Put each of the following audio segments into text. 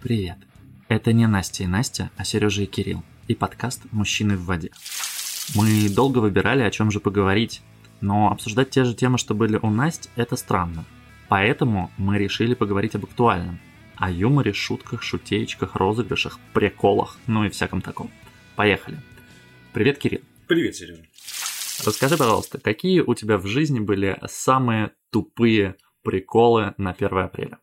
Привет. Это не Настя и Настя, а Сережа и Кирилл. И подкаст «Мужчины в воде». Мы долго выбирали, о чем же поговорить, но обсуждать те же темы, что были у Насти, это странно. Поэтому мы решили поговорить об актуальном. О юморе, шутках, шутеечках, розыгрышах, приколах, ну и всяком таком. Поехали. Привет, Кирилл. Привет, Сережа. Расскажи, пожалуйста, какие у тебя в жизни были самые тупые приколы на 1 апреля?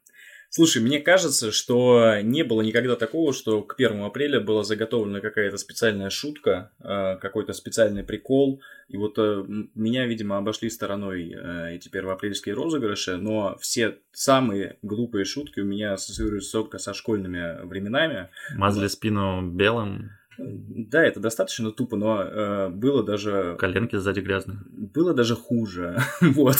Слушай, мне кажется, что не было никогда такого, что к 1 апреля была заготовлена какая-то специальная шутка, э, какой-то специальный прикол. И вот э, меня, видимо, обошли стороной э, эти первоапрельские розыгрыши, но все самые глупые шутки у меня ассоциируются только со школьными временами. Мазали спину белым. Да, это достаточно тупо, но э, было даже... Коленки сзади грязные. Было даже хуже. вот.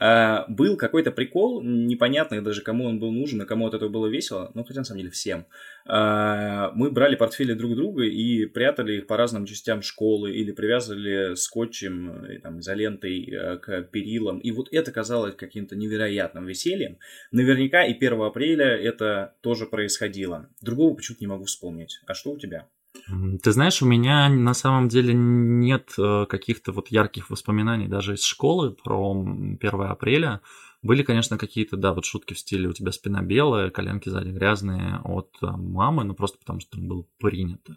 Э, был какой-то прикол, непонятный даже, кому он был нужен и кому от этого было весело, ну, хотя на самом деле всем. Э, мы брали портфели друг друга и прятали их по разным частям школы или привязывали скотчем, и, там, изолентой э, к перилам. И вот это казалось каким-то невероятным весельем. Наверняка и 1 апреля это тоже происходило. Другого почему-то не могу вспомнить. А что у тебя? Ты знаешь, у меня на самом деле нет э, каких-то вот ярких воспоминаний даже из школы про 1 апреля. Были, конечно, какие-то, да, вот шутки в стиле «у тебя спина белая, коленки сзади грязные» от э, мамы, ну просто потому что там было принято.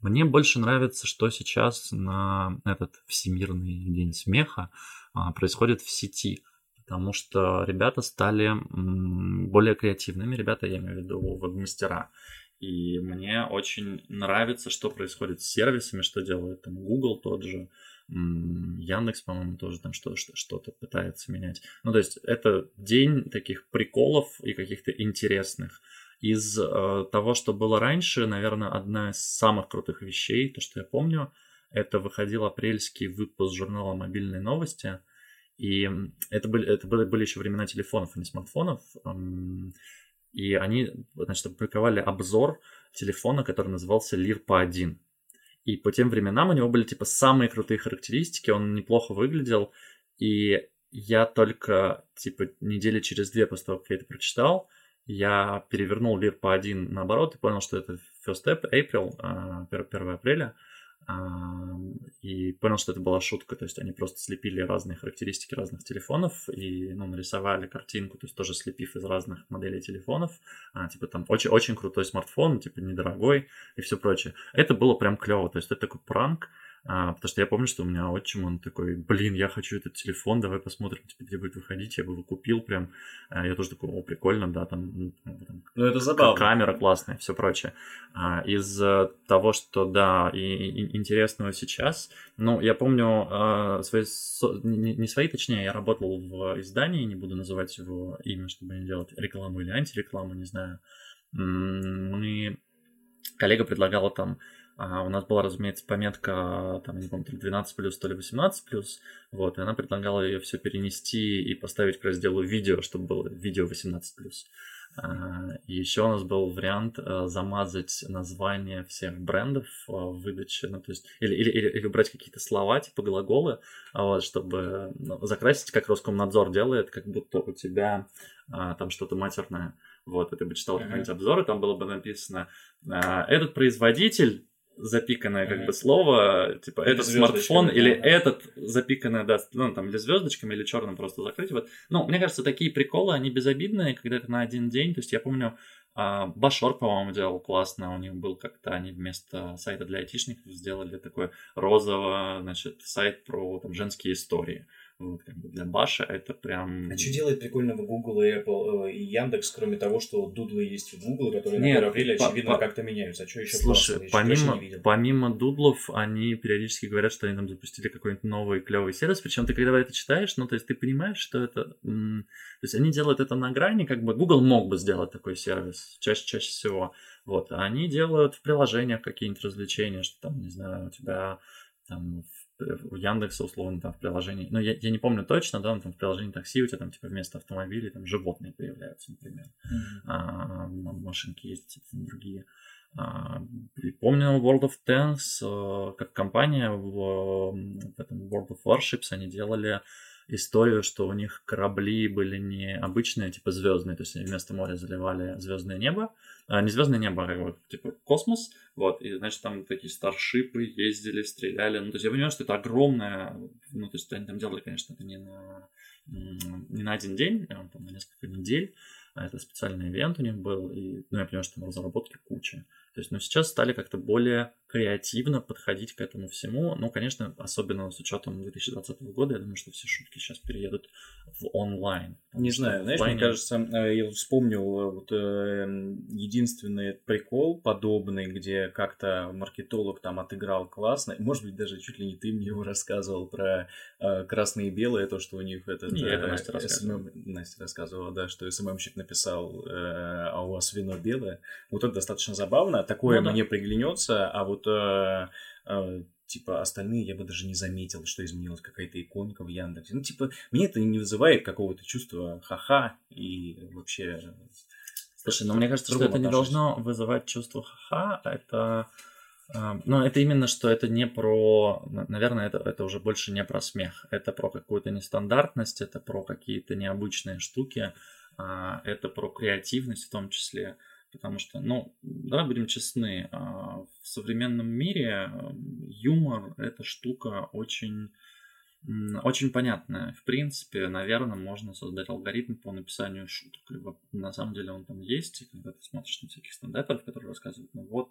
Мне больше нравится, что сейчас на этот Всемирный день смеха а, происходит в сети потому что ребята стали более креативными, ребята, я имею в виду веб-мастера. И мне очень нравится, что происходит с сервисами, что делает там Google тот же, Яндекс, по-моему, тоже там что-то пытается менять. Ну, то есть это день таких приколов и каких-то интересных. Из э, того, что было раньше, наверное, одна из самых крутых вещей, то, что я помню, это выходил апрельский выпуск журнала «Мобильные новости», и это были, это были, еще времена телефонов, а не смартфонов. И они, значит, опубликовали обзор телефона, который назывался Лирпа 1. И по тем временам у него были, типа, самые крутые характеристики, он неплохо выглядел. И я только, типа, недели через две после того, как я это прочитал, я перевернул Лирпа 1 наоборот и понял, что это First April, 1 а, апреля и понял, что это была шутка, то есть они просто слепили разные характеристики разных телефонов и ну, нарисовали картинку, то есть тоже слепив из разных моделей телефонов, а, типа там очень, очень крутой смартфон, типа недорогой и все прочее. Это было прям клево, то есть это такой пранк, а, потому что я помню, что у меня отчим, он такой, блин, я хочу этот телефон, давай посмотрим, типа, где будет выходить. Я бы его купил прям. А, я тоже такой, о, прикольно, да, там, ну, там ну это забавно. камера классная, все прочее. А, из того, что, да, и, и интересного сейчас, ну, я помню а, свои, не, не свои, точнее, я работал в издании, не буду называть его имя, чтобы не делать рекламу или антирекламу, не знаю. Мы коллега предлагала там а у нас была, разумеется, пометка, там, не помню, то ли 12 плюс, то ли 18 плюс. Вот, и она предлагала ее все перенести и поставить к разделу видео, чтобы было видео 18 плюс. А, еще у нас был вариант а, замазать название всех брендов а, в выдаче, ну, то есть, или, или, или, или убрать какие-то слова, типа глаголы, вот, чтобы ну, закрасить, как Роскомнадзор делает, как будто у тебя там что-то матерное. Вот, и ты бы читал какой-нибудь обзор, и там было бы написано, этот производитель запиканное как бы слово, типа или этот смартфон или этот запиканное, да, ну там или звездочками, или черным просто закрыть. Вот. Ну, мне кажется, такие приколы, они безобидные, когда это на один день. То есть я помню, а, Башор, по-моему, делал классно, у них был как-то, они вместо сайта для айтишников сделали такой розовый, значит, сайт про там женские истории вот, как бы для Баша это прям... А что делает прикольного Google и Apple э, и Яндекс, кроме того, что дудлы есть в Google, которые Нет, на 1 апреля, очевидно, по... как-то меняются? А что еще Слушай, помимо, помимо дудлов, они периодически говорят, что они там запустили какой-нибудь новый клевый сервис, причем ты когда это читаешь, ну, то есть ты понимаешь, что это... То есть они делают это на грани, как бы Google мог бы сделать такой сервис, чаще, чаще всего. Вот, а они делают в приложениях какие-нибудь развлечения, что там, не знаю, у тебя там у Яндекса, условно, там в приложении, ну, я, я не помню точно, да, там в приложении такси у тебя там, типа, вместо автомобилей там животные появляются, например. Mm-hmm. А, машинки есть, типа, другие. А, и помню World of Tanks, а, как компания в, в этом World of Warships, они делали историю, что у них корабли были не обычные, типа звездные, то есть они вместо моря заливали звездное небо, не звездное небо, а вот, типа космос, вот, и, значит, там такие старшипы ездили, стреляли, ну, то есть я понимаю, что это огромное, ну, то есть они там делали, конечно, это не на, не на один день, а там на несколько недель, а это специальный ивент у них был, и, ну, я понимаю, что там разработки куча. То есть, но сейчас стали как-то более креативно подходить к этому всему. Ну, конечно, особенно с учетом 2020 года, я думаю, что все шутки сейчас переедут в онлайн. Не знаю, знаешь, плане... мне кажется, э, я вспомнил э, вот, э, единственный прикол подобный, где как-то маркетолог там отыграл классно. Может быть, даже чуть ли не ты мне его рассказывал про красные и белые, то, что у них этот... Не, это Настя рассказывала. СММ, Настя рассказывала, да, что СММщик написал, а у вас вино белое. Вот это достаточно забавно такое ну, да. мне приглянется, а вот э, э, типа остальные я бы даже не заметил, что изменилась какая-то иконка в Яндексе. Ну, типа, мне это не вызывает какого-то чувства ха-ха и вообще... Слушай, но мне кажется, что это не должно вызывать чувство ха-ха, это... Э, ну, это именно, что это не про... Наверное, это, это уже больше не про смех. Это про какую-то нестандартность, это про какие-то необычные штуки, а, это про креативность в том числе. Потому что, ну, давай будем честны, а, в современном мире юмор – это штука очень, очень понятная. В принципе, наверное, можно создать алгоритм по написанию шуток. Либо на самом деле он там есть, и когда ты смотришь на всяких стендаперов, которые рассказывают, ну вот,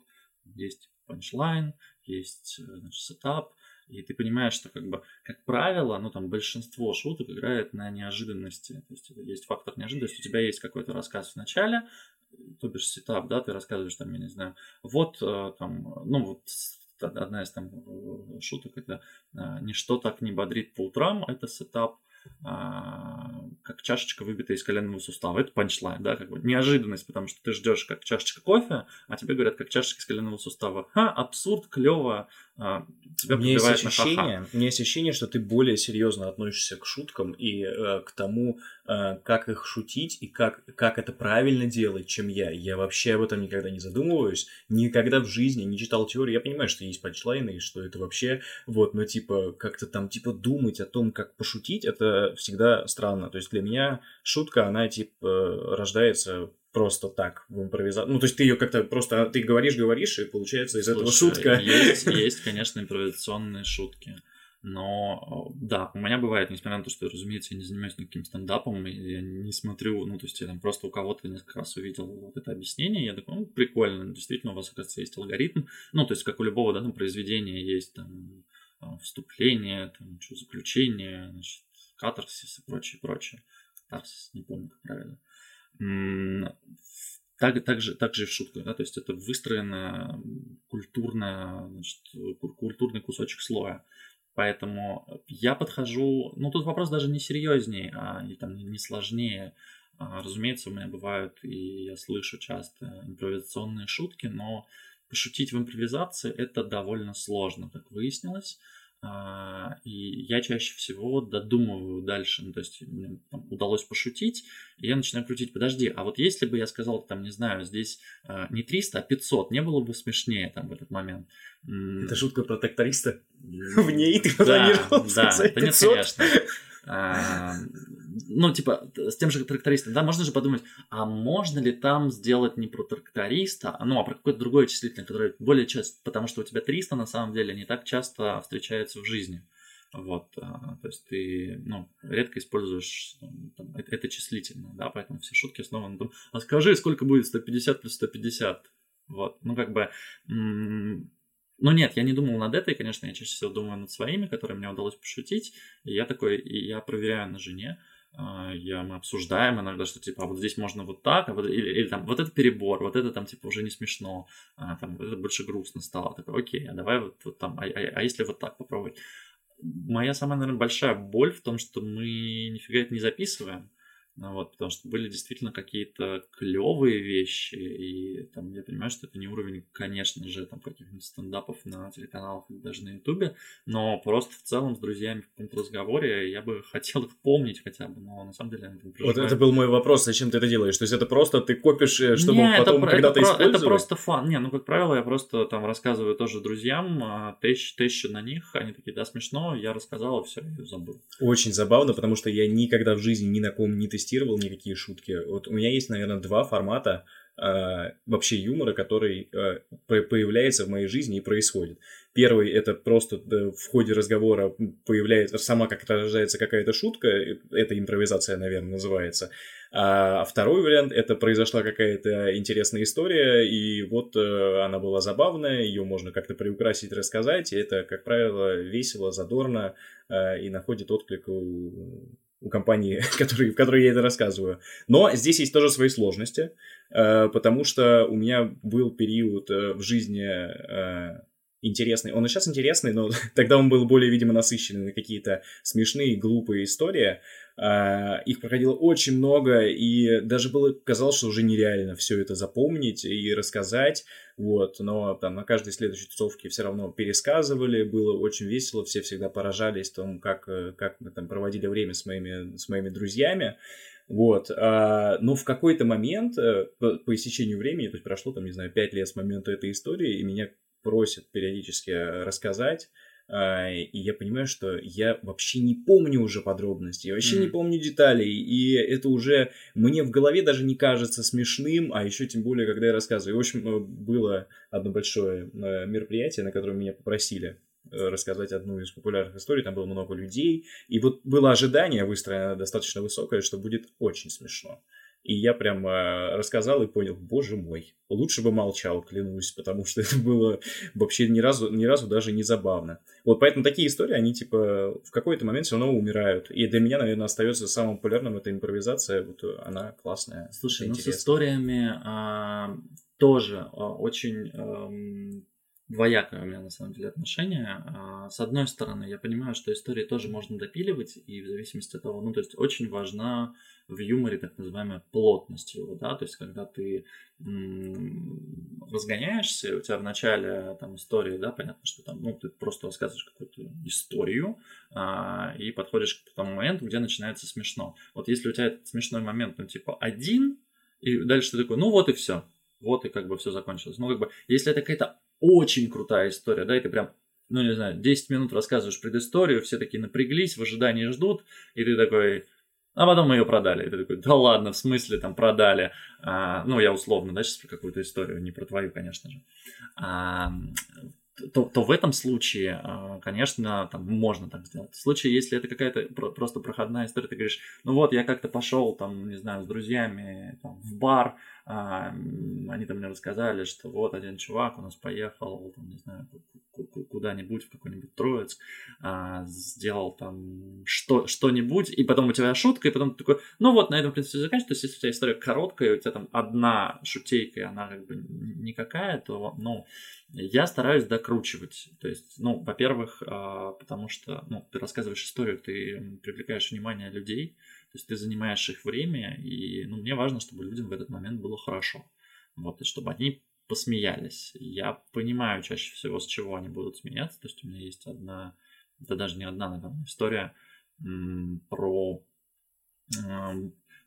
есть панчлайн, есть, значит, сетап, и ты понимаешь, что как бы, как правило, ну там большинство шуток играет на неожиданности. То есть есть фактор неожиданности. У тебя есть какой-то рассказ в начале, то бишь сетап, да, ты рассказываешь там, я не знаю, вот э, там, ну вот одна из там э, шуток, это э, ничто так не бодрит по утрам, это сетап, как чашечка выбита из коленного сустава. Это панчлайн, да, как бы неожиданность, потому что ты ждешь как чашечка кофе, а тебе говорят как чашечка из коленного сустава. Ха, абсурд, клево, а, тебя мне есть ощущение, на У меня есть ощущение, что ты более серьезно относишься к шуткам и э, к тому, э, как их шутить и как, как это правильно делать, чем я. Я вообще об этом никогда не задумываюсь, никогда в жизни не читал теорию. Я понимаю, что есть панчлайны и что это вообще, вот, но типа как-то там типа думать о том, как пошутить, это всегда странно. То есть для меня шутка, она типа рождается просто так в импровизации. Ну, то есть ты ее как-то просто, ты говоришь, говоришь, и получается из Слушай, этого шутка. Есть, есть, конечно, импровизационные шутки. Но да, у меня бывает, несмотря на то, что, разумеется, я не занимаюсь никаким стендапом, я не смотрю, ну, то есть я там просто у кого-то несколько раз увидел вот это объяснение, я такой, ну, прикольно, действительно, у вас, оказывается, есть алгоритм. Ну, то есть, как у любого, да, там, произведения есть там а, вступление, там, что, заключение, значит, катарсис и прочее, прочее. Катарсис, не помню, как правильно. Так, так, же, так же в шутках, да, то есть это выстроено культурно, значит, культурный кусочек слоя. Поэтому я подхожу, ну тут вопрос даже не серьезнее, а и там не сложнее. А, разумеется, у меня бывают, и я слышу часто импровизационные шутки, но пошутить в импровизации это довольно сложно, как выяснилось. А, и я чаще всего додумываю дальше, ну, то есть мне там, удалось пошутить, и я начинаю крутить, подожди, а вот если бы я сказал, там, не знаю, здесь а, не 300, а 500, не было бы смешнее там в этот момент. Это шутка про тракториста? В ней ты планировал Да, да, нет, конечно. Ну, типа, с тем же трактористом, да, можно же подумать, а можно ли там сделать не про тракториста, а, ну, а про какое-то другое числительное, которое более часто, потому что у тебя 300 на самом деле не так часто встречается в жизни. Вот, а, то есть ты, ну, редко используешь там, это, это числительное, да, поэтому все шутки основаны на том, а скажи, сколько будет 150 плюс 150, вот, ну, как бы, ну нет, я не думал над этой, конечно, я чаще всего думаю над своими, которые мне удалось пошутить. И я такой, и я проверяю на жене, я, мы обсуждаем иногда, что типа, а вот здесь можно вот так, а вот, или, или там, вот это перебор, вот это там типа уже не смешно, а, там, вот это больше грустно стало. Такой, окей, а давай вот, вот там, а, а, а если вот так попробовать? Моя самая, наверное, большая боль в том, что мы нифига это не записываем. Ну, вот, потому что были действительно какие-то клевые вещи, и там я понимаю, что это не уровень, конечно же, там каких-нибудь стендапов на телеканалах или даже на ютубе, но просто в целом с друзьями в каком-то разговоре я бы хотел их помнить хотя бы, но на самом деле они Вот это был мой вопрос, зачем ты это делаешь? То есть это просто ты копишь, э, чтобы не, потом это, когда-то это, использовать? это просто фан. Не, ну, как правило, я просто там рассказываю тоже друзьям, а, тещу, тещу на них, они такие, да, смешно, я рассказал, все, забыл. Очень забавно, потому что я никогда в жизни ни на ком не тестировал никакие шутки. Вот у меня есть, наверное, два формата, э, вообще юмора, который э, появляется в моей жизни и происходит. Первый это просто в ходе разговора появляется сама как рождается какая-то шутка, это импровизация, наверное, называется. А второй вариант это произошла какая-то интересная история, и вот э, она была забавная, ее можно как-то приукрасить, рассказать, и это, как правило, весело, задорно э, и находит отклик у, у компании, который, в которой я это рассказываю. Но здесь есть тоже свои сложности, э, потому что у меня был период э, в жизни э, интересный. Он и сейчас интересный, но тогда он был более, видимо, насыщенный на какие-то смешные, глупые истории. А, их проходило очень много, и даже было казалось, что уже нереально все это запомнить и рассказать. Вот, но там на каждой следующей тусовке все равно пересказывали, было очень весело, все всегда поражались тому, как, э, как мы там проводили время с моими, с моими друзьями. Вот, а, но в какой-то момент, э, по, истечению времени, то есть прошло там, не знаю, пять лет с момента этой истории, и меня просят периодически рассказать, и я понимаю, что я вообще не помню уже подробностей, я вообще mm-hmm. не помню деталей, и это уже мне в голове даже не кажется смешным, а еще тем более, когда я рассказываю. В общем, э, было одно большое э, мероприятие, на котором меня попросили э, рассказать одну из популярных историй, там было много людей, и вот было ожидание выстроено достаточно высокое, что будет очень смешно. И я прям э, рассказал и понял, боже мой, лучше бы молчал, клянусь, потому что это было вообще ни разу, ни разу даже не забавно. Вот поэтому такие истории, они типа в какой-то момент все равно умирают. И для меня, наверное, остается самым популярным эта импровизация. Вот она классная. Слушай, ну с историями а, тоже а, очень а, двоякое у меня на самом деле отношение. А, с одной стороны, я понимаю, что истории тоже можно допиливать, и в зависимости от того, ну, то есть очень важна в юморе так называемая плотность его, да, то есть когда ты м- разгоняешься, у тебя в начале там истории, да, понятно, что там, ну, ты просто рассказываешь какую-то историю а, и подходишь к тому моменту, где начинается смешно. Вот если у тебя этот смешной момент, ну, типа один, и дальше ты такой, ну вот и все, вот и как бы все закончилось. Ну, как бы, если это какая-то очень крутая история, да, и ты прям ну, не знаю, 10 минут рассказываешь предысторию, все такие напряглись, в ожидании ждут, и ты такой, а потом мы ее продали. И ты такой, да ладно, в смысле там продали. А, ну, я условно, да, сейчас про какую-то историю, не про твою, конечно же. А, то, то в этом случае, а, конечно, там можно так сделать. В случае, если это какая-то просто проходная история, ты говоришь, ну вот, я как-то пошел, там, не знаю, с друзьями там, в бар, а, они там мне рассказали, что вот один чувак у нас поехал, там, не знаю, куда-нибудь, в какой-нибудь Троицк, а, сделал там что, что-нибудь, и потом у тебя шутка, и потом ты такой, ну вот, на этом, в принципе, заканчивается. То есть, если у тебя история короткая, у тебя там одна шутейка, и она как бы никакая, то, ну, я стараюсь докручивать. То есть, ну, во-первых, а, потому что, ну, ты рассказываешь историю, ты привлекаешь внимание людей, то есть ты занимаешь их время, и ну, мне важно, чтобы людям в этот момент было хорошо. Вот, и чтобы они посмеялись. Я понимаю чаще всего, с чего они будут смеяться. То есть у меня есть одна, это даже не одна, наверное, история про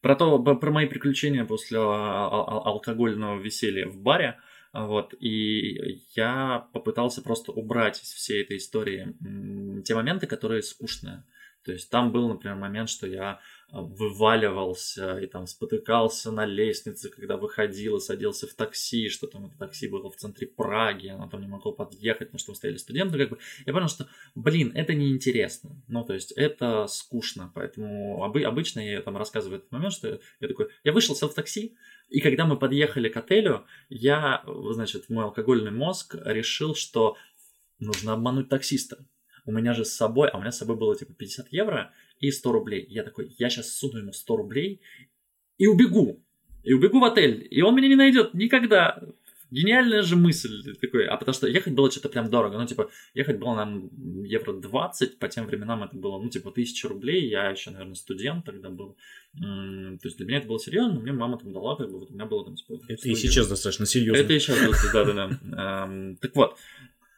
про то, про мои приключения после алкогольного веселья в баре. Вот, и я попытался просто убрать из всей этой истории те моменты, которые скучные. То есть там был, например, момент, что я а, вываливался и там спотыкался на лестнице, когда выходил и садился в такси, что там это такси было в центре Праги, оно там не могло подъехать, потому что стояли студенты, как бы, я понял, что, блин, это неинтересно, ну, то есть это скучно, поэтому обы- обычно я там рассказываю этот момент, что я такой, я вышел, сел в такси, и когда мы подъехали к отелю, я, значит, мой алкогольный мозг решил, что нужно обмануть таксиста, у меня же с собой, а у меня с собой было типа 50 евро и 100 рублей. Я такой, я сейчас суну ему 100 рублей и убегу. И убегу в отель. И он меня не найдет никогда. Гениальная же мысль такой. А потому что ехать было что-то прям дорого. Ну, типа, ехать было нам евро 20. По тем временам это было, ну, типа, 1000 рублей. Я еще, наверное, студент тогда был. То есть для меня это было серьезно. Мне мама там дала, как бы, вот у меня было там, типа... Это и сейчас достаточно серьезно. Это и сейчас, да-да-да. Так вот,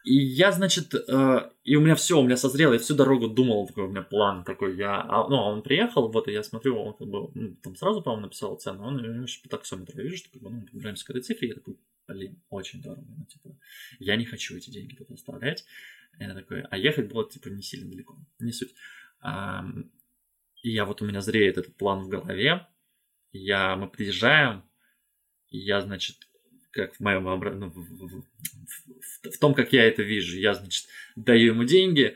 и я, значит, э, и у меня все, у меня созрело, я всю дорогу думал, такой у меня план такой, я, а, ну, а он приехал, вот, и я смотрю, он как бы, ну, там сразу, по-моему, написал цену, он еще по таксометру, я вижу, что, как бы, ну, подбираемся к этой цифре, я такой, блин, очень дорого, ну, типа, я не хочу эти деньги тут оставлять, я такой, а ехать было, типа, не сильно далеко, не суть. А, и я вот у меня зреет этот план в голове, я, мы приезжаем, я, значит, как в моем обратном, в, в, в, в том, как я это вижу, я, значит, даю ему деньги,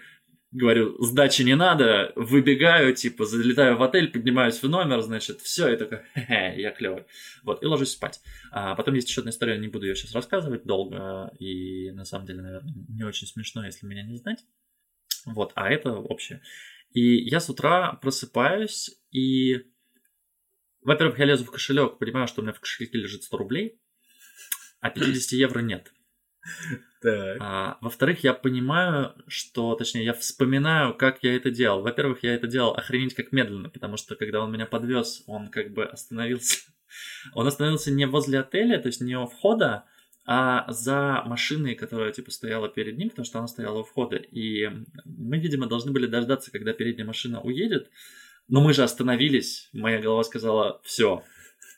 говорю, сдачи не надо, выбегаю, типа, залетаю в отель, поднимаюсь в номер, значит, все, и такой, хе-хе, я клевый. Вот, и ложусь спать. А потом есть еще одна история, не буду ее сейчас рассказывать долго, и на самом деле, наверное, не очень смешно, если меня не знать. Вот, а это общее. И я с утра просыпаюсь, и, во-первых, я лезу в кошелек, понимаю, что у меня в кошельке лежит 100 рублей, а 50 евро нет. Так. А, во-вторых, я понимаю, что, точнее, я вспоминаю, как я это делал. Во-первых, я это делал охренеть как медленно, потому что когда он меня подвез, он как бы остановился. Он остановился не возле отеля, то есть не у входа, а за машиной, которая типа стояла перед ним, потому что она стояла у входа. И мы, видимо, должны были дождаться, когда передняя машина уедет. Но мы же остановились. Моя голова сказала: все,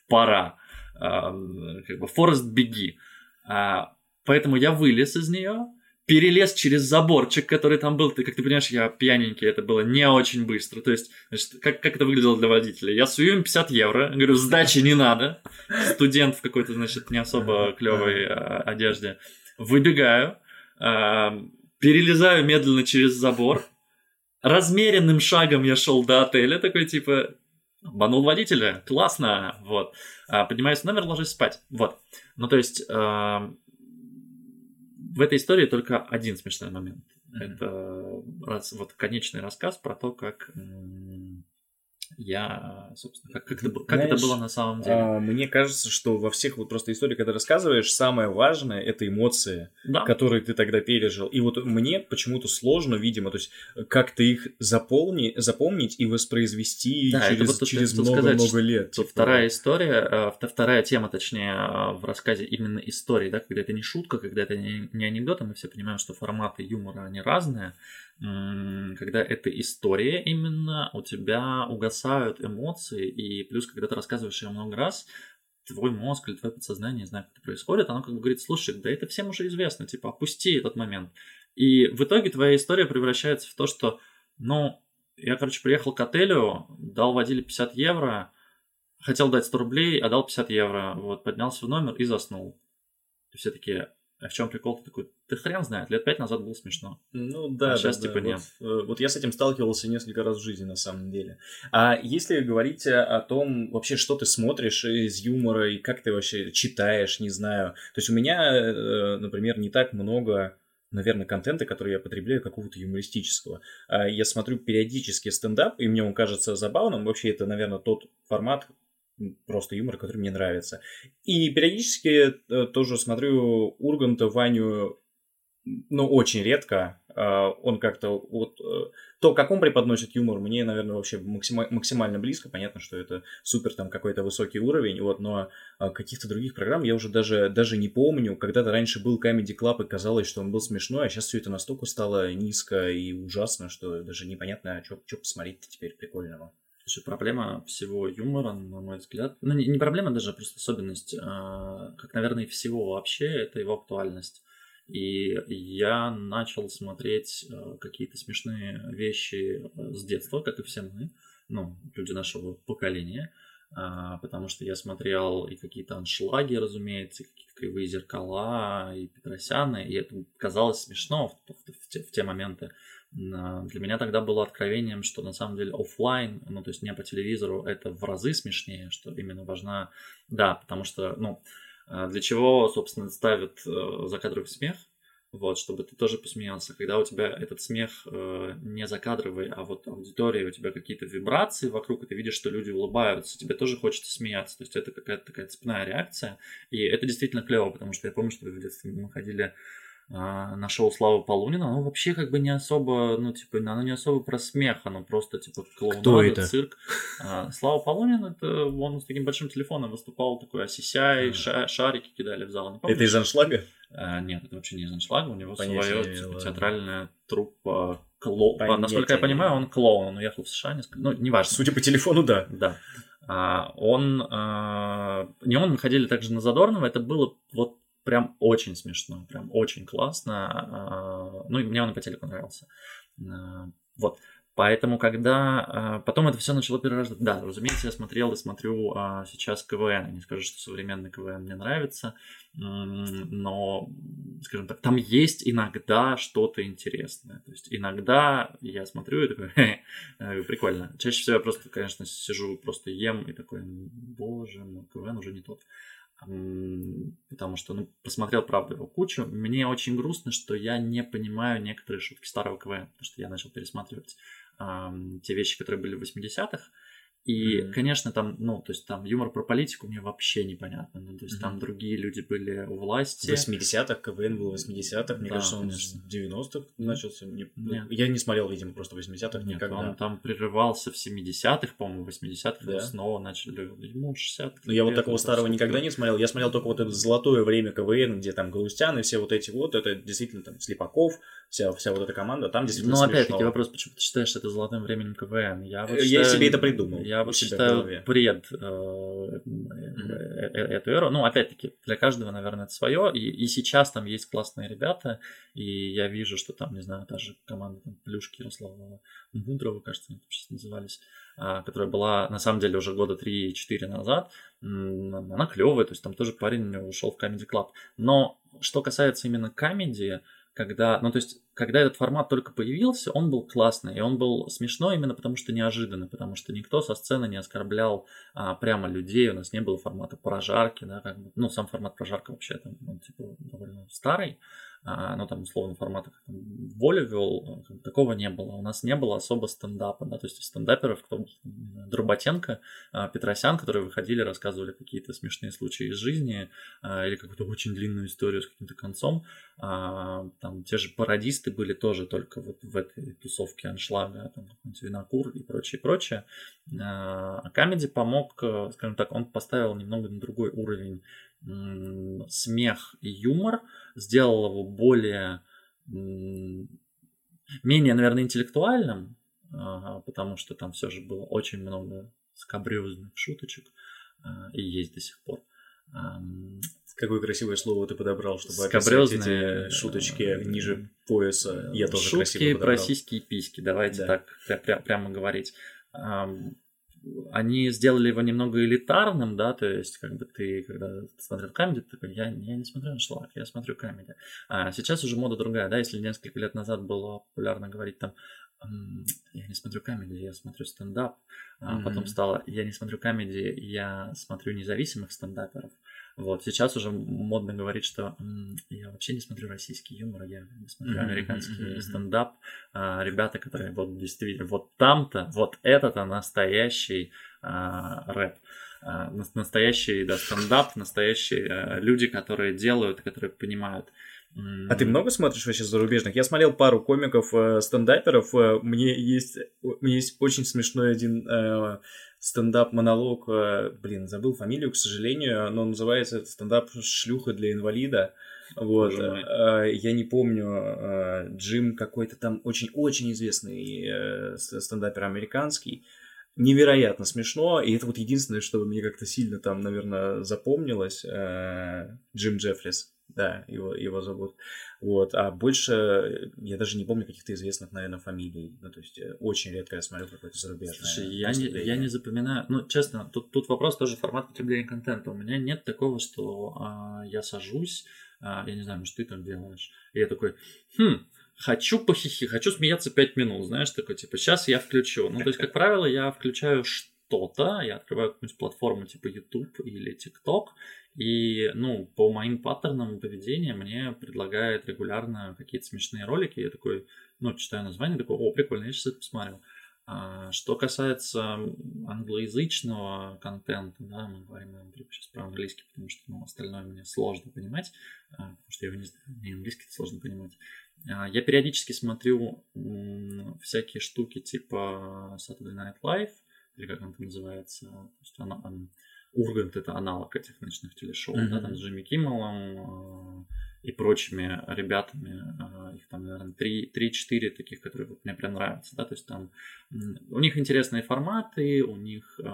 пора. Как бы Форест, беги. А, Поэтому я вылез из нее, перелез через заборчик, который там был. Ты, как ты понимаешь, я пьяненький, это было не очень быстро. То есть, значит, как, как это выглядело для водителя? Я сую им 50 евро, говорю, сдачи не надо. Студент в какой-то, значит, не особо клевой а, одежде. Выбегаю, перелезаю медленно через забор. Размеренным шагом я шел до отеля, такой типа, банул водителя, классно, вот. А, поднимаюсь в номер, ложусь спать, вот. Ну, то есть, в этой истории только один смешной момент. Mm-hmm. Это раз, вот конечный рассказ про то, как я, собственно, как, как, это, как Знаешь, это было на самом деле. А, мне кажется, что во всех вот просто историях, когда рассказываешь, самое важное это эмоции, да. которые ты тогда пережил. И вот мне почему-то сложно, видимо, то есть как-то их заполни, запомнить и воспроизвести да, через, вот через много-много лет. Типа... Вторая история, э, вторая тема, точнее, э, в рассказе именно истории, да, когда это не шутка, когда это не, не анекдот, а мы все понимаем, что форматы юмора, они разные когда это история именно, у тебя угасают эмоции, и плюс, когда ты рассказываешь ее много раз, твой мозг или твое подсознание, не знаю, как это происходит, оно как бы говорит, слушай, да это всем уже известно, типа, опусти этот момент. И в итоге твоя история превращается в то, что, ну, я, короче, приехал к отелю, дал водиле 50 евро, хотел дать 100 рублей, а дал 50 евро, вот, поднялся в номер и заснул. И все такие, а в чем прикол? Ты такой, ты хрен знает, лет пять назад было смешно. Ну да, а сейчас да, типа да. нет. Вот, вот я с этим сталкивался несколько раз в жизни на самом деле. А если говорить о том, вообще, что ты смотришь из юмора и как ты вообще читаешь, не знаю. То есть у меня, э, например, не так много наверное, контента, который я потребляю, какого-то юмористического. А я смотрю периодически стендап, и мне он кажется забавным. Вообще, это, наверное, тот формат, просто юмор, который мне нравится. И периодически э, тоже смотрю Урганта, Ваню, но очень редко. А, он как-то вот э, то, как он преподносит юмор, мне, наверное, вообще максимально близко. Понятно, что это супер там какой-то высокий уровень, вот, но а, каких-то других программ я уже даже, даже не помню. Когда-то раньше был Comedy Club, и казалось, что он был смешной, а сейчас все это настолько стало низко и ужасно, что даже непонятно, что, что посмотреть теперь прикольного. Слушай, проблема всего юмора, на мой взгляд, ну не, не проблема даже, а просто особенность, а, как, наверное, всего вообще, это его актуальность. И я начал смотреть а, какие-то смешные вещи а, с детства, как и все мы, ну, люди нашего поколения, а, потому что я смотрел и какие-то аншлаги, разумеется, и какие-то кривые зеркала, и Петросяна, и это казалось смешно в, в, в, те, в те моменты. Для меня тогда было откровением, что на самом деле офлайн, ну то есть не по телевизору, это в разы смешнее, что именно важна, да, потому что, ну, э, для чего, собственно, ставят э, закадровый смех, вот, чтобы ты тоже посмеялся. Когда у тебя этот смех э, не закадровый, а вот аудитория, у тебя какие-то вибрации вокруг, и ты видишь, что люди улыбаются, тебе тоже хочется смеяться. То есть это какая-то такая цепная реакция. И это действительно клево, потому что я помню, что в детстве мы ходили а, на шоу Славы Полунина, оно вообще как бы не особо, ну, типа, оно не особо про смех, оно просто, типа, клоунада, цирк. А, Слава Полунин, это он с таким большим телефоном выступал, такой осисяй, ша- шарики кидали в зал. Это из аншлага? А, нет, это вообще не из аншлага, у него Понятия, свое типа, театральная труппа клоун. Насколько я понимаю, он клоун, он уехал в США, несколько... ну, неважно. Судя по телефону, да. Да. А, он, а, не он, мы ходили также на Задорнова, это было вот прям очень смешно, прям очень классно. А, ну, и мне он по телеку нравился. А, вот. Поэтому, когда а, потом это все начало перерождаться, да, разумеется, я смотрел и смотрю сейчас КВН. Не скажу, что современный КВН мне нравится, но, скажем так, там есть иногда что-то интересное. То есть иногда я смотрю и такой, прикольно. Чаще всего я просто, конечно, сижу, просто ем и такой, боже мой, КВН уже не тот потому что, ну, посмотрел, правда, его кучу. Мне очень грустно, что я не понимаю некоторые шутки старого КВН, потому что я начал пересматривать э, те вещи, которые были в 80-х, и, mm-hmm. конечно, там, ну, то есть там юмор про политику мне вообще непонятно. Ну, то есть mm-hmm. там другие люди были у власти. В 80-х, КВН был в 80-х, мне да, кажется, он конечно. в 90-х начался. Не, я не смотрел, видимо, просто в 80-х Нет, никогда. Он там прерывался в 70-х, по-моему, в 80-х да. снова начали, ему 60 Ну, я вот такого старого никогда не смотрел. Я смотрел только вот это золотое время КВН, где там Галустян и все вот эти вот, это действительно там Слепаков, вся, вся вот эта команда, там действительно Ну, опять-таки вопрос, почему ты считаешь это золотым временем КВН? Я, вот считаю, я себе это придумал. Я вот считаю бред э, э, эту эру. Ну, опять-таки, для каждого, наверное, это свое. И, и сейчас там есть классные ребята, и я вижу, что там, не знаю, та же команда там, Плюшки, Ярослава Мудрова, кажется, они сейчас назывались, а, которая была, на самом деле, уже года 3-4 назад. Она клевая, то есть там тоже парень ушел в Comedy Club. Но что касается именно комедии, когда, ну то есть, когда этот формат только появился, он был классный, и он был смешной именно потому, что неожиданно, потому что никто со сцены не оскорблял а, прямо людей, у нас не было формата прожарки, да, как бы, ну, сам формат прожарка вообще там, ну, типа, довольно старый, ну, там, условно, формата, как там, Воля вел, такого не было. У нас не было особо стендапа, да, то есть стендаперов, кто Дроботенко, а, Петросян, которые выходили, рассказывали какие-то смешные случаи из жизни а, или какую-то очень длинную историю с каким-то концом. Там те же пародисты были тоже только вот в этой тусовке аншлага, там, Винокур и прочее, прочее. А Камеди помог, э, скажем так, он поставил немного на другой уровень смех и юмор, сделал его более менее, наверное, интеллектуальным, потому что там все же было очень много скабрезных шуточек и есть до сих пор. Какое красивое слово ты подобрал, чтобы описать эти шуточки ниже пояса. Я тоже Шутки красиво подобрал. про сиськи и письки, давайте да. так пря- прямо говорить они сделали его немного элитарным, да, то есть, как бы ты, когда смотрел камеди, ты такой, я, я не смотрю на шлак, я смотрю камеди. А сейчас уже мода другая, да, если несколько лет назад было популярно говорить там, я не смотрю камеди, я смотрю стендап, а mm-hmm. потом стало, я не смотрю камеди, я смотрю независимых стендаперов. Вот, сейчас уже модно говорить, что я вообще не смотрю российский юмор, я смотрю американский mm-hmm. стендап. А, ребята, которые вот действительно, вот там-то, вот это-то настоящий а, рэп. А, настоящий, да, стендап, настоящие а, люди, которые делают, которые понимают. А ты много смотришь вообще зарубежных? Я смотрел пару комиков, э, стендаперов. Э, мне есть, меня есть очень смешной один э, стендап-монолог, э, блин, забыл фамилию, к сожалению, но называется стендап «Шлюха для инвалида». Вот, э, я не помню, э, Джим какой-то там очень-очень известный стендапер американский, невероятно смешно, и это вот единственное, что мне как-то сильно там, наверное, запомнилось, Джим Джеффрис, да, его, его зовут. Вот, а больше я даже не помню каких-то известных, наверное, фамилий. Ну, то есть э, очень редко я смотрю какой-то зарубежный. Слушай, я не, я не запоминаю. Ну, честно, тут, тут вопрос тоже формат потребления контента. У меня нет такого, что а, я сажусь, а, я не знаю, может, ты там делаешь. И я такой, хм, хочу похихи, хочу смеяться 5 минут, знаешь, такой, типа, сейчас я включу. Ну, то есть, как правило, я включаю что-то, я открываю какую-нибудь платформу типа YouTube или TikTok, и, ну, по моим паттернам поведения мне предлагают регулярно какие-то смешные ролики. Я такой, ну, читаю название, такой, о, прикольно, я сейчас это посмотрел. А, что касается англоязычного контента, да, мы говорим сейчас про английский, потому что ну, остальное мне сложно понимать, а, потому что я его не знаю, мне английский сложно понимать. А, я периодически смотрю всякие штуки типа Saturday Night Live, или как он там называется, то есть она, она Ургант это аналог этих ночных телешоу, mm-hmm. да, там с Джимми Киммелом э, и прочими ребятами, э, их там, наверное, 3-4 таких, которые вот мне прям нравятся, да, то есть там у них интересные форматы, у них э,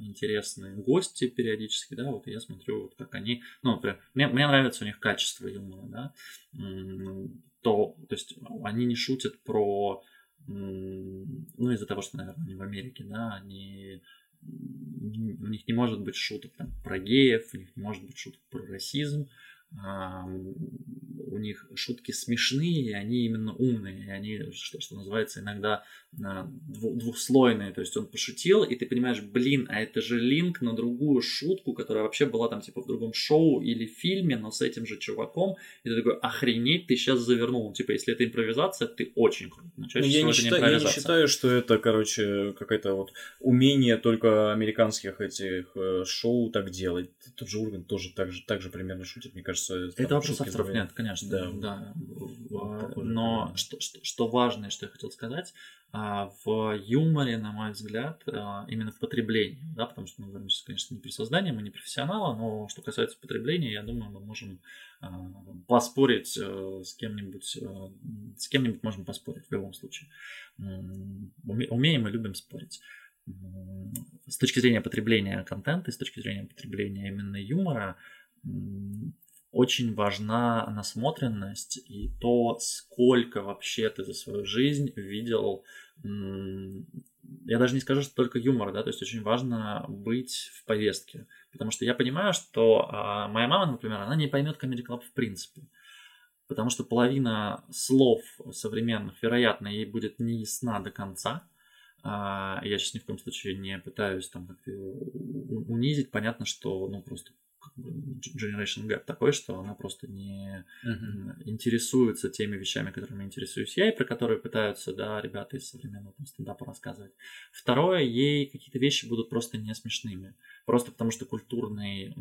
интересные гости периодически, да, вот я смотрю, вот как они, ну, например, мне, мне нравится у них качество юмора, да, то, то есть они не шутят про ну, из-за того, что, наверное, они в Америке, да, они у них не может быть шуток там, про геев, у них не может быть шуток про расизм, у них шутки смешные, и они именно умные, и они, что, что называется, иногда а, двухслойные, то есть он пошутил, и ты понимаешь, блин, а это же линк на другую шутку, которая вообще была там типа в другом шоу или фильме, но с этим же чуваком, и ты такой, охренеть, ты сейчас завернул, типа, если это импровизация, ты очень круто. Но чаще ну, я, не считаю, я не считаю, что это, короче, какое-то вот умение только американских этих э, шоу так делать. Тот же Ургант тоже так же, так же примерно шутит, мне кажется. Это вопрос авторов нет, конечно, да. да. Но что, что, что важное, что я хотел сказать, а, в юморе, на мой взгляд, а, именно в потреблении, да, потому что мы говорим сейчас, конечно, не при создании, мы не профессионалы, но что касается потребления, я думаю, мы можем а, поспорить э, с кем-нибудь, э, с кем-нибудь можем поспорить в любом случае. Умеем и любим спорить. С точки зрения потребления контента, с точки зрения потребления именно юмора, очень важна насмотренность и то, сколько вообще ты за свою жизнь видел. Я даже не скажу, что только юмор, да, то есть очень важно быть в повестке. Потому что я понимаю, что а, моя мама, например, она не поймет Comedy Club в принципе. Потому что половина слов современных, вероятно, ей будет не ясна до конца. А, я сейчас ни в коем случае не пытаюсь там как-то унизить. Понятно, что ну, просто generation gap такой, что она просто не uh-huh. интересуется теми вещами, которыми интересуюсь я, и про которые пытаются, да, ребята из современного там, стендапа рассказывать. Второе, ей какие-то вещи будут просто не смешными. Просто потому что культурный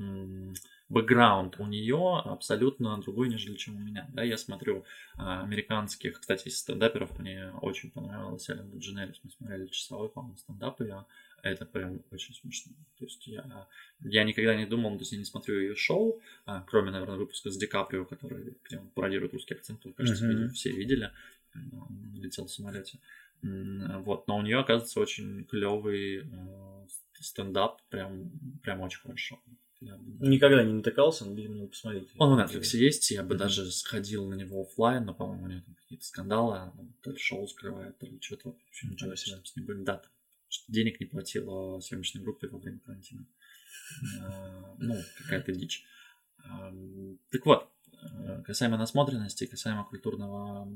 бэкграунд у нее абсолютно другой, нежели чем у меня. Да, я смотрю а, американских, кстати, из стендаперов мне очень понравилось Эллен Дженерис. Мы смотрели часовой, по-моему, стендап ее это прям очень смешно. То есть я, я никогда не думал, то есть я не смотрю ее шоу, а, кроме, наверное, выпуска с Ди Каприо, который, где он пародирует русский акцент, вы, кажется, uh-huh. все видели, он летел в самолете. Вот, но у нее, оказывается, очень клевый э, стендап, прям, прям очень хорошо. Никогда не натыкался, но, видимо, надо посмотреть. Он на Netflix есть, я бы mm-hmm. даже сходил на него офлайн, но, по-моему, у него там какие-то скандалы, то ли шоу скрывает, то ли что-то. В общем, ничего себе. С ним были даты что денег не платила съемочной группе во время карантина. Э, ну, какая-то дичь. Так вот, э, касаемо насмотренности, касаемо культурного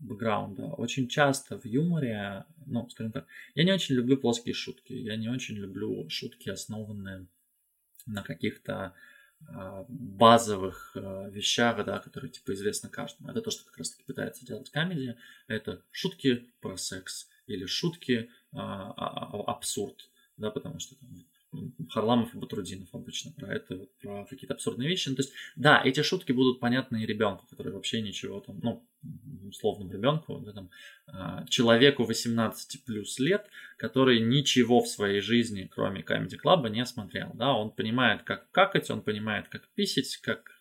бэкграунда, очень часто в юморе, ну, скажем так, я не очень люблю плоские шутки, я не очень люблю шутки, основанные на каких-то э, базовых вещах, да, которые типа известны каждому. Это то, что как раз таки пытается делать комедия. Это шутки про секс или шутки а, а, а, абсурд, да, потому что там, Харламов и Батрудинов обычно про это, про какие-то абсурдные вещи. Ну, то есть, да, эти шутки будут понятны и ребенку, который вообще ничего там, ну, условному ребенку, да, там, человеку 18 плюс лет, который ничего в своей жизни, кроме Comedy Club, не смотрел, да, он понимает, как какать, он понимает, как писать, как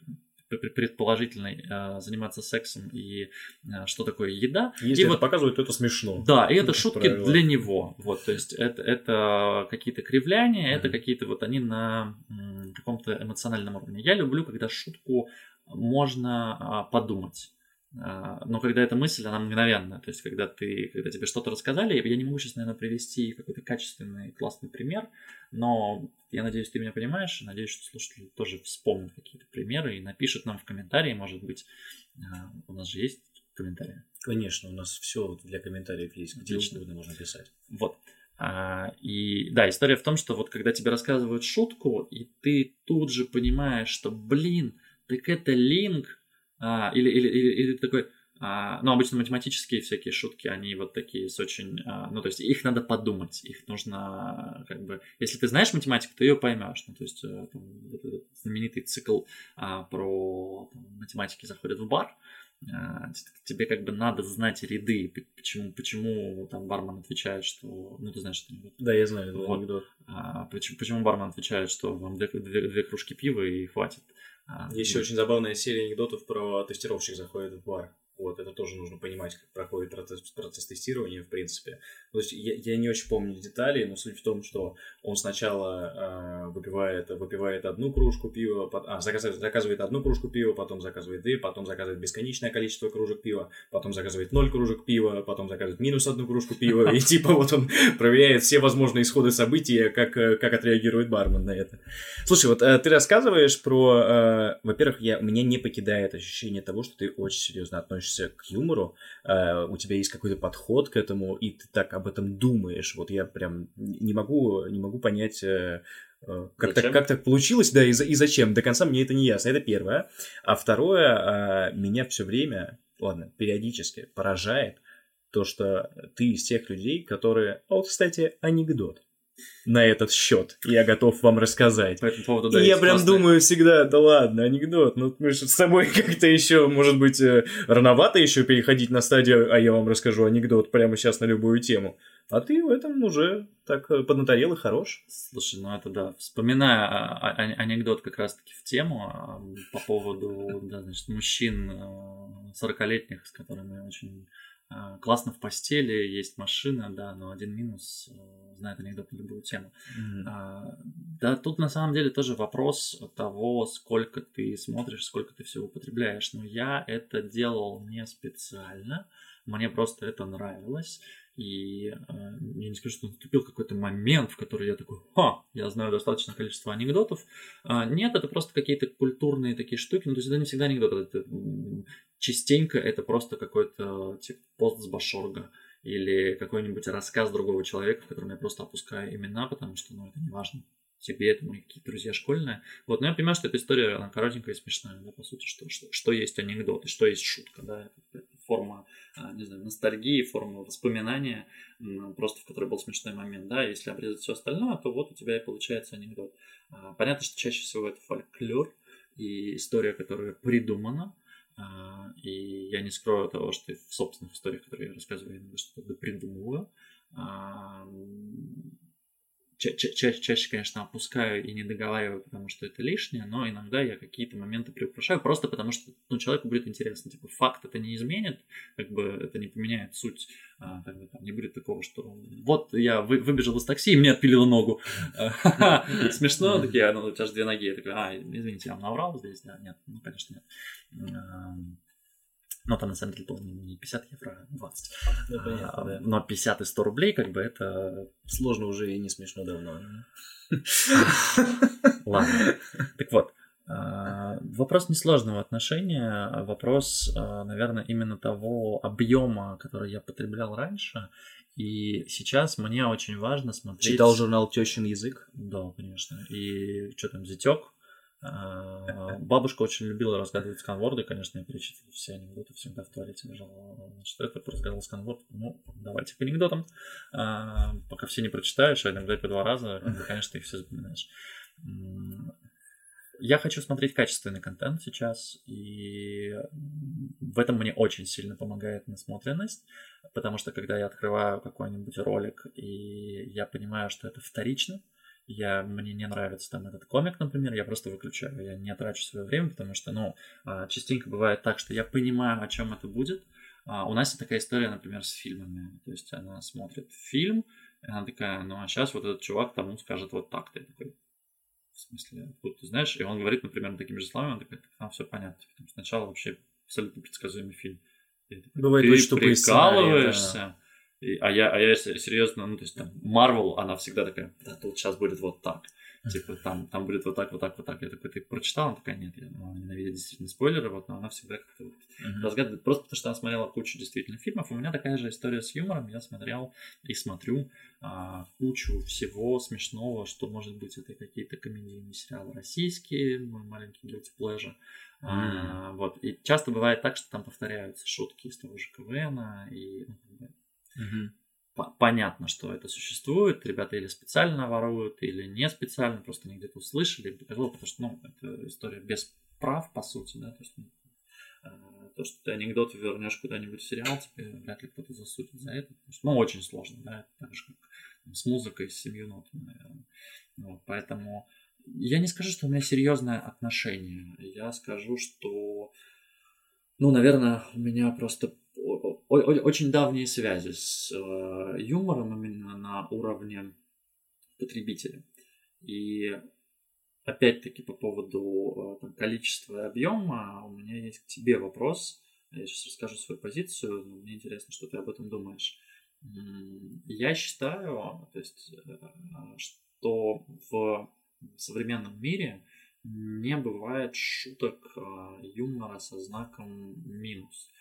предположительной э, заниматься сексом и э, что такое еда. Если и это вот, показывают, то это смешно. Да, и это шутки правило. для него. Вот, то есть это, это какие-то кривляния, mm-hmm. это какие-то вот они на каком-то эмоциональном уровне. Я люблю, когда шутку можно а, подумать. А, но когда эта мысль, она мгновенная. То есть, когда, ты, когда тебе что-то рассказали, я не могу сейчас, наверное, привести какой-то качественный, классный пример, но я надеюсь, ты меня понимаешь, надеюсь, что слушатели тоже вспомнят какие-то примеры и напишут нам в комментарии, может быть, а, у нас же есть комментарии. Конечно, у нас все для комментариев есть, где Отлично. угодно можно писать. Вот. А, и да, история в том, что вот когда тебе рассказывают шутку, и ты тут же понимаешь, что, блин, так это линк а, или, или, или, или такой, а, ну, обычно математические всякие шутки, они вот такие с очень, а, ну, то есть их надо подумать, их нужно, как бы, если ты знаешь математику, ты ее поймешь, ну, то есть э, там, этот знаменитый цикл про там, математики заходят в бар, тебе как бы надо знать ряды, почему, почему там бармен отвечает, что, ну, ты знаешь, что Да, я знаю, вот. анекдот. А, почему, почему бармен отвечает, что вам две, две, две кружки пива и хватит. А, еще очень забавная серия анекдотов про тестировщик заходит в бар. Вот, это тоже нужно понимать, как проходит процесс, процесс тестирования, в принципе. То есть я, я не очень помню детали, но суть в том, что он сначала э, выпивает, выпивает одну кружку пива, под, а, заказывает, заказывает одну кружку пива, потом заказывает две, потом заказывает бесконечное количество кружек пива, потом заказывает ноль кружек пива, потом заказывает минус одну кружку пива, и типа вот он проверяет все возможные исходы событий, как, как отреагирует бармен на это. Слушай, вот э, ты рассказываешь про... Э, во-первых, я, меня не покидает ощущение того, что ты очень серьезно относишься к юмору, э, у тебя есть какой-то подход к этому, и ты так об этом думаешь. Вот я прям не могу, не могу понять... Э, э как так, как так получилось, да, и, и зачем? До конца мне это не ясно. Это первое. А второе, э, меня все время, ладно, периодически поражает то, что ты из тех людей, которые... А вот, кстати, анекдот на этот счет. Я готов вам рассказать. По этому поводу, да, и я прям классные... думаю всегда, да ладно, анекдот. Ну, мы же с тобой как-то еще, может быть, э, рановато еще переходить на стадию, а я вам расскажу анекдот прямо сейчас на любую тему. А ты в этом уже так э, поднаторел и хорош. Слушай, ну это да. Вспоминая анекдот как раз-таки в тему а, по поводу, да, значит, мужчин 40-летних, э, с которыми очень а, классно в постели, есть машина, да, но один минус, э, знает анекдот на любую тему. Mm-hmm. А, да, тут на самом деле тоже вопрос того, сколько ты смотришь, сколько ты всего употребляешь. Но я это делал не специально, мне просто это нравилось. И э, я не скажу, что наступил какой-то момент, в который я такой, ха, я знаю достаточное количество анекдотов. А, нет, это просто какие-то культурные такие штуки. Ну, то есть это не всегда анекдоты. Это, частенько это просто какой-то типа пост с Башорга или какой-нибудь рассказ другого человека, в котором я просто опускаю имена, потому что, ну, это не важно тебе, это мои какие-то друзья школьные. Вот, но я понимаю, что эта история, она коротенькая и смешная, да, по сути, что, что, что есть анекдот и что есть шутка, да, это, это форма, не знаю, ностальгии, форма воспоминания, просто в которой был смешной момент, да, если обрезать все остальное, то вот у тебя и получается анекдот. А, понятно, что чаще всего это фольклор и история, которая придумана, а, и я не скрою того, что в собственных историях, которые я рассказываю, я иногда что-то придумываю ча- ча- чаще, конечно, опускаю и не договариваю, потому что это лишнее, но иногда я какие-то моменты приукрашаю, просто потому что ну, человеку будет интересно. Типа, факт это не изменит, как бы это не поменяет суть. А, как бы, там, не будет такого, что вот я вы, выбежал из такси и мне отпилило ногу. Смешно, такие, «А, ну у тебя же две ноги. Я такой, а, извините, я вам наврал здесь? Да, нет, ну, конечно, нет. Но там на самом деле было не 50 евро, а 20. Ну, понятно, а, да. Но 50 и 100 рублей, как бы это... Сложно уже и не смешно давно. Ладно. Так вот, а, Вопрос несложного отношения, а вопрос, наверное, именно того объема, который я потреблял раньше. И сейчас мне очень важно смотреть... Читал журнал Тещин язык? Да, конечно. И что там, зятек? А, бабушка очень любила разгадывать сканворды, конечно, я перечитывал все анекдоты, всегда в туалете лежал. Значит, этот разгадал сканворд, ну, давайте к анекдотам. А, пока все не прочитаешь, а иногда по два раза, конечно, ты их все запоминаешь. Я хочу смотреть качественный контент сейчас, и в этом мне очень сильно помогает насмотренность, потому что когда я открываю какой-нибудь ролик, и я понимаю, что это вторично, я, мне не нравится там этот комик, например, я просто выключаю, я не трачу свое время, потому что, ну, а, частенько бывает так, что я понимаю, о чем это будет. А, у нас такая история, например, с фильмами. То есть она смотрит фильм, и она такая, ну а сейчас вот этот чувак тому скажет вот так. Ты такой, в смысле, откуда ты знаешь? И он говорит, например, такими же словами, он такой, там все понятно. Сначала вообще абсолютно предсказуемый фильм. Бывает ты очень прикалываешься. Да. И, а, я, а я серьезно, ну, то есть там, Marvel, она всегда такая, да, тут сейчас будет вот так. Типа, там, там будет вот так, вот так, вот так. Я такой, ты прочитал? Она такая, нет, я ну, ненавидит действительно спойлеры, вот, но она всегда как-то вот uh-huh. разгадывает. Просто потому что она смотрела кучу действительно фильмов. У меня такая же история с юмором. Я смотрел и смотрю а, кучу всего смешного, что может быть это какие-то комедийные сериалы российские, мой маленький guilty pleasure. Mm. А, вот. И часто бывает так, что там повторяются шутки из того же КВН, и ну, Понятно, что это существует. Ребята или специально воруют, или не специально, просто они где-то услышали, потому что, ну, это история без прав, по сути, да, то есть ну, э, то, что ты анекдот вернешь куда-нибудь в сериал, тебе вряд ли кто-то засудит за это. Что, ну, очень сложно, да, это так же, как с музыкой, с семью нотами, наверное. Вот, поэтому я не скажу, что у меня серьезное отношение. Я скажу, что Ну, наверное, у меня просто очень давние связи с э, юмором именно на уровне потребителя. И опять-таки по поводу э, там, количества и объема у меня есть к тебе вопрос. Я сейчас расскажу свою позицию, но мне интересно, что ты об этом думаешь. Я считаю, то есть, э, что в современном мире не бывает шуток юмора со знаком минус.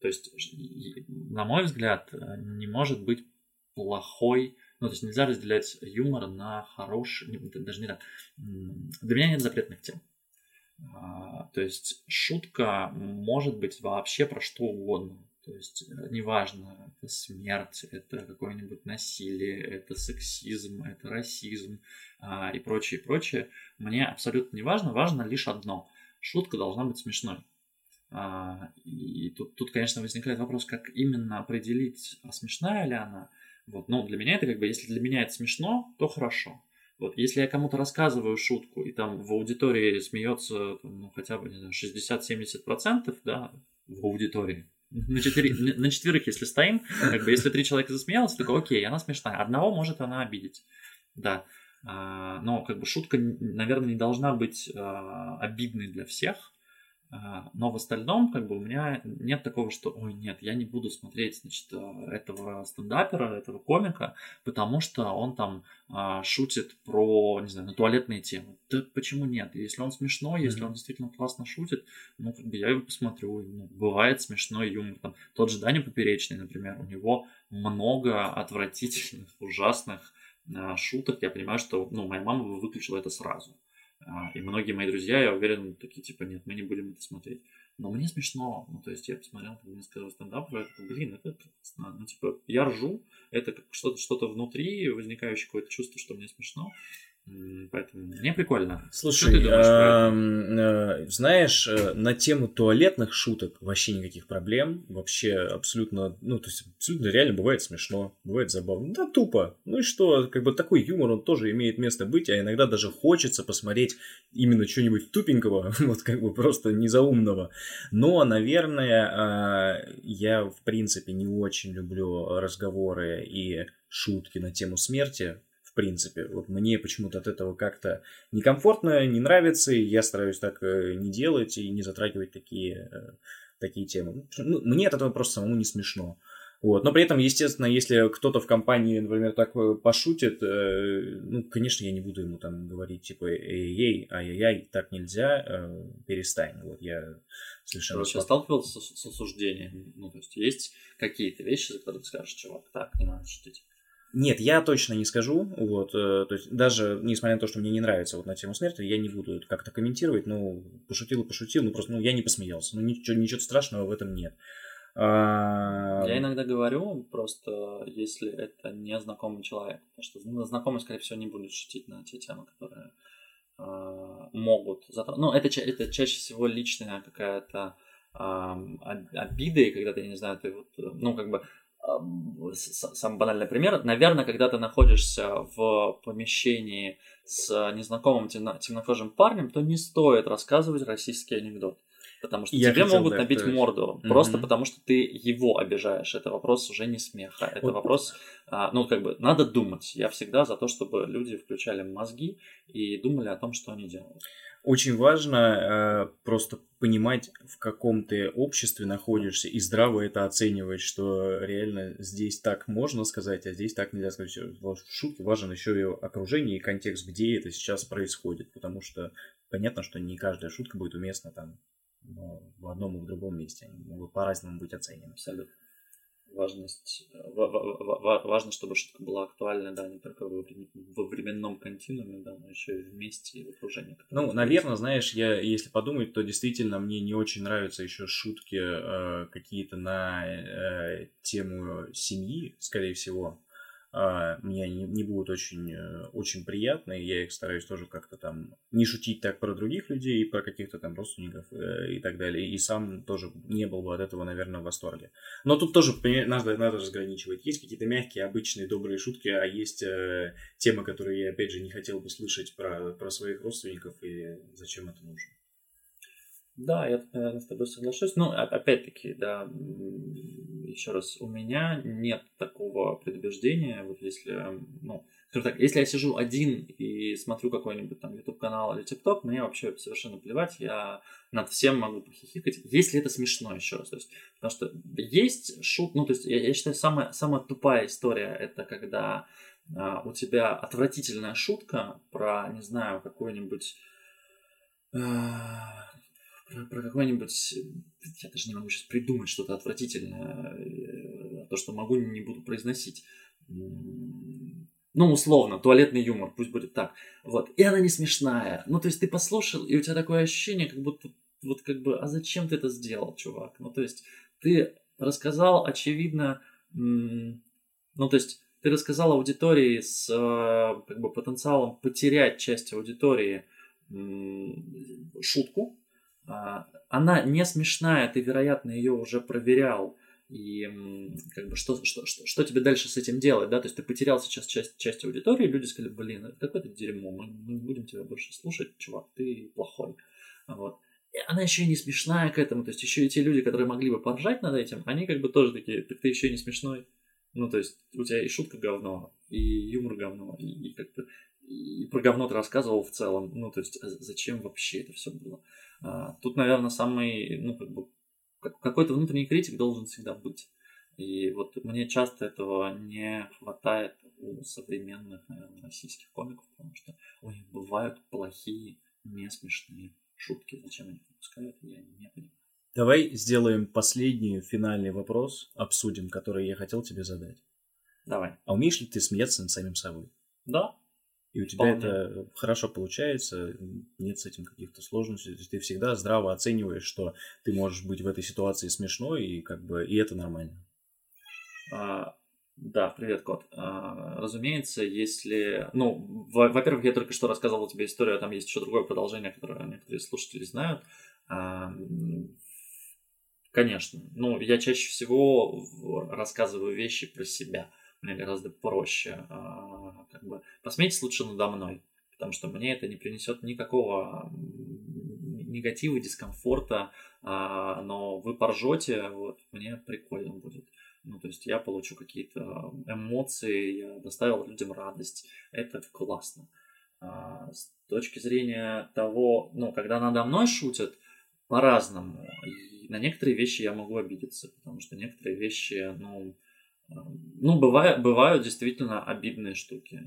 То есть, на мой взгляд, не может быть плохой, ну, то есть нельзя разделять юмор на хороший, даже не так. Для меня нет запретных тем. А, то есть шутка может быть вообще про что угодно. То есть э, неважно, это смерть, это какое-нибудь насилие, это сексизм, это расизм а, и прочее, прочее. Мне абсолютно не важно, важно лишь одно. Шутка должна быть смешной. А, и тут, тут, конечно, возникает вопрос, как именно определить, а смешная ли она. Вот, но для меня это как бы, если для меня это смешно, то хорошо. Вот, если я кому-то рассказываю шутку, и там в аудитории смеется ну, хотя бы, не знаю, 60-70%, да, в аудитории, на, четыре, на четверых, если стоим, как бы, если три человека засмеялись, то окей, она смешная. Одного может она обидеть. Да. А, но как бы шутка, наверное, не должна быть а, обидной для всех. А, но в остальном, как бы, у меня нет такого, что, ой, нет, я не буду смотреть, значит, а, этого стендапера, этого комика, потому что он там а, шутит про, не знаю, на туалетные темы. Да почему нет? Если он смешной, если он действительно классно шутит, ну, как бы я его посмотрю. Ну, бывает смешной юмор. Там, тот же Даня Поперечный, например, у него много отвратительных, ужасных а, шуток. Я понимаю, что, ну, моя мама выключила это сразу. А, и многие мои друзья, я уверен, такие, типа, нет, мы не будем это смотреть. Но мне смешно. Ну, то есть я посмотрел стендапов, я такой, блин, это классно. Ну, типа, я ржу, это как что-то что внутри, возникающее какое-то чувство, что мне смешно. Поэтому мне прикольно. Слушай, ты думаешь э, знаешь, э, на тему туалетных шуток вообще никаких проблем. Вообще абсолютно, ну, то есть абсолютно реально бывает смешно, бывает забавно. Да, тупо. Ну и что, как бы такой юмор, он тоже имеет место быть, а иногда даже хочется посмотреть именно что-нибудь тупенького, вот как бы просто незаумного. Но, наверное, э, я в принципе не очень люблю разговоры и шутки на тему смерти, принципе. Вот мне почему-то от этого как-то некомфортно, не нравится, и я стараюсь так э, не делать и не затрагивать такие, э, такие темы. Ну, мне от этого просто самому не смешно. Вот. Но при этом, естественно, если кто-то в компании, например, так э, пошутит, э, ну, конечно, я не буду ему там говорить, типа, эй-эй, ай-яй-яй, так нельзя, э, перестань. Вот я совершенно... Короче, сталкивался с, с осуждением? Ну, то есть, есть какие-то вещи, за которые ты скажешь, чувак, так, не надо шутить. Нет, я точно не скажу. Вот, э, то есть даже несмотря на то, что мне не нравится вот на тему смерти, я не буду как-то комментировать. Ну, пошутил и пошутил, ну просто ну, я не посмеялся. Ну, ничего, ничего страшного в этом нет. А... Я иногда говорю, просто если это не знакомый человек, потому что ну, знакомый, скорее всего, не будет шутить на те темы, которые э, могут затронуть. Ну, это, это чаще всего личная какая-то э, обида, и когда ты, не знаю, ты вот, ну, как бы самый банальный пример, наверное, когда ты находишься в помещении с незнакомым темно темнокожим парнем, то не стоит рассказывать российский анекдот. Потому что Я тебе могут набить сказать. морду, mm-hmm. просто потому что ты его обижаешь. Это вопрос уже не смеха. Это вот. вопрос, а, ну, как бы, надо думать. Я всегда за то, чтобы люди включали мозги и думали о том, что они делают. Очень важно э, просто понимать, в каком ты обществе находишься, и здраво это оценивать, что реально здесь так можно сказать, а здесь так нельзя сказать. В шутке важен еще и окружение и контекст, где это сейчас происходит, потому что понятно, что не каждая шутка будет уместна там в одном и в другом месте. Они могут по-разному быть оценены. Абсолютно важность, важно, чтобы шутка была актуальна, да, не только во временном континууме, да, но еще и вместе и в окружении. Ну, наверное, знаешь, я, если подумать, то действительно мне не очень нравятся еще шутки э, какие-то на э, тему семьи, скорее всего. А, мне не, не будут очень, э, очень приятны, и я их стараюсь тоже как-то там не шутить так про других людей, про каких-то там родственников э, и так далее, и сам тоже не был бы от этого, наверное, в восторге. Но тут тоже надо, надо разграничивать. Есть какие-то мягкие, обычные, добрые шутки, а есть э, темы, которые я, опять же, не хотел бы слышать про, про своих родственников, и зачем это нужно. Да, я, наверное, с тобой соглашусь. Ну, опять-таки, да, еще раз, у меня нет такого предубеждения, вот если, ну, скажем так, если я сижу один и смотрю какой-нибудь там YouTube канал или TikTok, мне вообще совершенно плевать, я над всем могу похихикать, если это смешно еще раз, то есть, потому что есть шут, ну, то есть, я, я считаю, самая, самая тупая история, это когда а, у тебя отвратительная шутка про, не знаю, какой-нибудь а, про, какой-нибудь, я даже не могу сейчас придумать что-то отвратительное, э, то, что могу, не буду произносить. Ну, условно, туалетный юмор, пусть будет так. Вот. И она не смешная. Ну, то есть ты послушал, и у тебя такое ощущение, как будто, вот как бы, а зачем ты это сделал, чувак? Ну, то есть ты рассказал, очевидно, ну, то есть ты рассказал аудитории с э, как бы потенциалом потерять часть аудитории шутку, она не смешная, ты, вероятно, ее уже проверял. И как бы что, что, что, что тебе дальше с этим делать, да? То есть ты потерял сейчас часть, часть аудитории, люди сказали, блин, это какое-то дерьмо, мы, мы не будем тебя больше слушать, чувак, ты плохой. Вот. И она еще и не смешная к этому, то есть еще и те люди, которые могли бы поржать над этим, они как бы тоже такие, так ты еще и не смешной. Ну, то есть у тебя и шутка говно, и юмор говно, и, и как-то и про говно ты рассказывал в целом. Ну, то есть, а зачем вообще это все было? А, тут, наверное, самый, ну, как бы, какой-то внутренний критик должен всегда быть. И вот мне часто этого не хватает у современных, наверное, российских комиков, потому что у них бывают плохие, не смешные шутки. Зачем они выпускают, я не понимаю. Давай сделаем последний финальный вопрос, обсудим, который я хотел тебе задать. Давай. А умеешь ли ты смеяться над самим собой? Да, и у тебя Вполне. это хорошо получается, нет с этим каких-то сложностей. То есть ты всегда здраво оцениваешь, что ты можешь быть в этой ситуации смешной, и как бы и это нормально. А, да, привет, кот. А, разумеется, если... Ну, во-первых, я только что рассказывал тебе историю, а там есть еще другое продолжение, которое некоторые слушатели знают. А, конечно. Ну, я чаще всего рассказываю вещи про себя мне гораздо проще. А, как бы посмейтесь лучше надо мной, потому что мне это не принесет никакого негатива, дискомфорта, а, но вы поржете, вот, мне прикольно будет. Ну, то есть я получу какие-то эмоции, я доставил людям радость. Это классно. А, с точки зрения того, ну, когда надо мной шутят, по-разному. И на некоторые вещи я могу обидеться, потому что некоторые вещи, ну, ну, бывает, бывают действительно обидные штуки.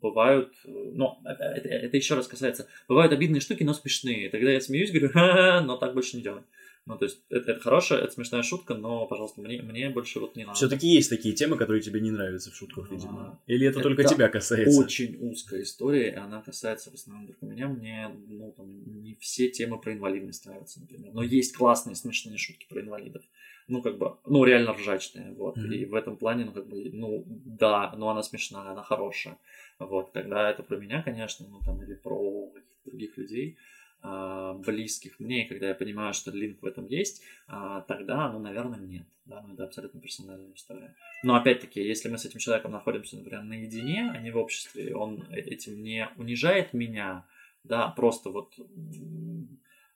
Бывают, ну, это, это, еще раз касается, бывают обидные штуки, но смешные. Тогда я смеюсь, говорю, ха-ха, но так больше не делай. Ну, то есть, это, это хорошая, это смешная шутка, но, пожалуйста, мне, мне больше вот не надо. Все-таки есть такие темы, которые тебе не нравятся в шутках, видимо. А, Или это, это только тебя касается? очень узкая история, и она касается в основном только меня. Мне, ну, там, не все темы про инвалидность нравятся, например. Но есть классные, смешные шутки про инвалидов ну, как бы, ну, реально ржачная, вот, mm-hmm. и в этом плане, ну, как бы, ну, да, но она смешная, она хорошая, вот, когда это про меня, конечно, ну, там, или про других людей, а, близких мне, и когда я понимаю, что линк в этом есть, а, тогда, ну, наверное, нет, да, ну, это абсолютно персональная история. Но, опять-таки, если мы с этим человеком находимся, например, наедине, а не в обществе, он этим не унижает меня, да, просто вот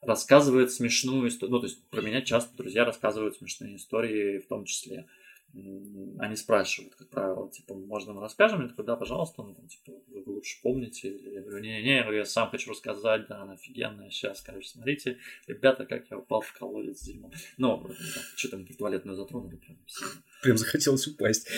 рассказывает смешную историю. Ну, то есть про меня часто друзья рассказывают смешные истории в том числе они спрашивают, как правило, типа, можно мы расскажем? Я такой, да, пожалуйста, ну, там, типа, вы лучше помните. Я говорю, не-не-не, я сам хочу рассказать, да, она офигенная. Сейчас, короче, смотрите, ребята, как я упал в колодец с дерьмом. Ну, что там, туалетную затронули прям сильно. Прям захотелось упасть.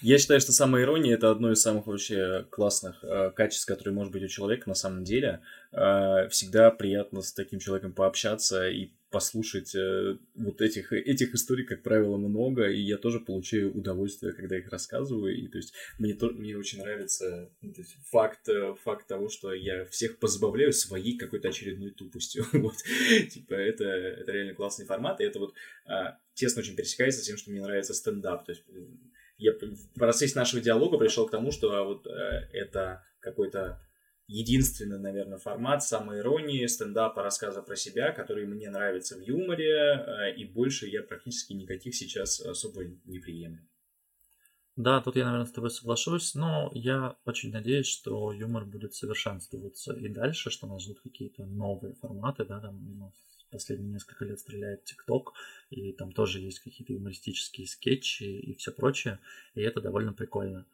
Я считаю, что самая ирония это одно из самых вообще классных э, качеств, которые может быть у человека на самом деле. Э, всегда приятно с таким человеком пообщаться и послушать э, вот этих, этих историй, как правило, много, и я тоже получаю удовольствие, когда их рассказываю, и то есть мне, то, мне очень нравится ну, то есть, факт, э, факт того, что я всех позабавляю своей какой-то очередной тупостью, вот, типа, это, это реально классный формат, и это вот а, тесно очень пересекается с тем, что мне нравится стендап, то есть я в процессе нашего диалога пришел к тому, что вот э, это какой-то единственный, наверное, формат самоиронии, стендапа, рассказа про себя, который мне нравится в юморе, э, и больше я практически никаких сейчас особо не приемлю. Да, тут я, наверное, с тобой соглашусь, но я очень надеюсь, что юмор будет совершенствоваться и дальше, что нас ждут какие-то новые форматы, да, там последние несколько лет стреляет ТикТок, и там тоже есть какие-то юмористические скетчи и все прочее, и это довольно прикольно.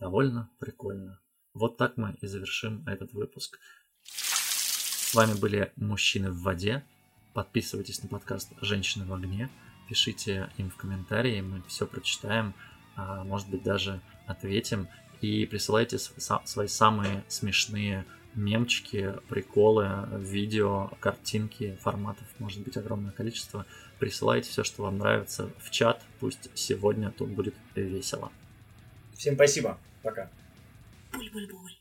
Довольно прикольно. Вот так мы и завершим этот выпуск. С вами были «Мужчины в воде». Подписывайтесь на подкаст «Женщины в огне». Пишите им в комментарии, мы все прочитаем, а может быть даже ответим. И присылайте свои самые смешные мемчики, приколы, видео, картинки, форматов может быть огромное количество. Присылайте все, что вам нравится в чат. Пусть сегодня тут будет весело. Всем спасибо. Пока. Bully, bully, bully.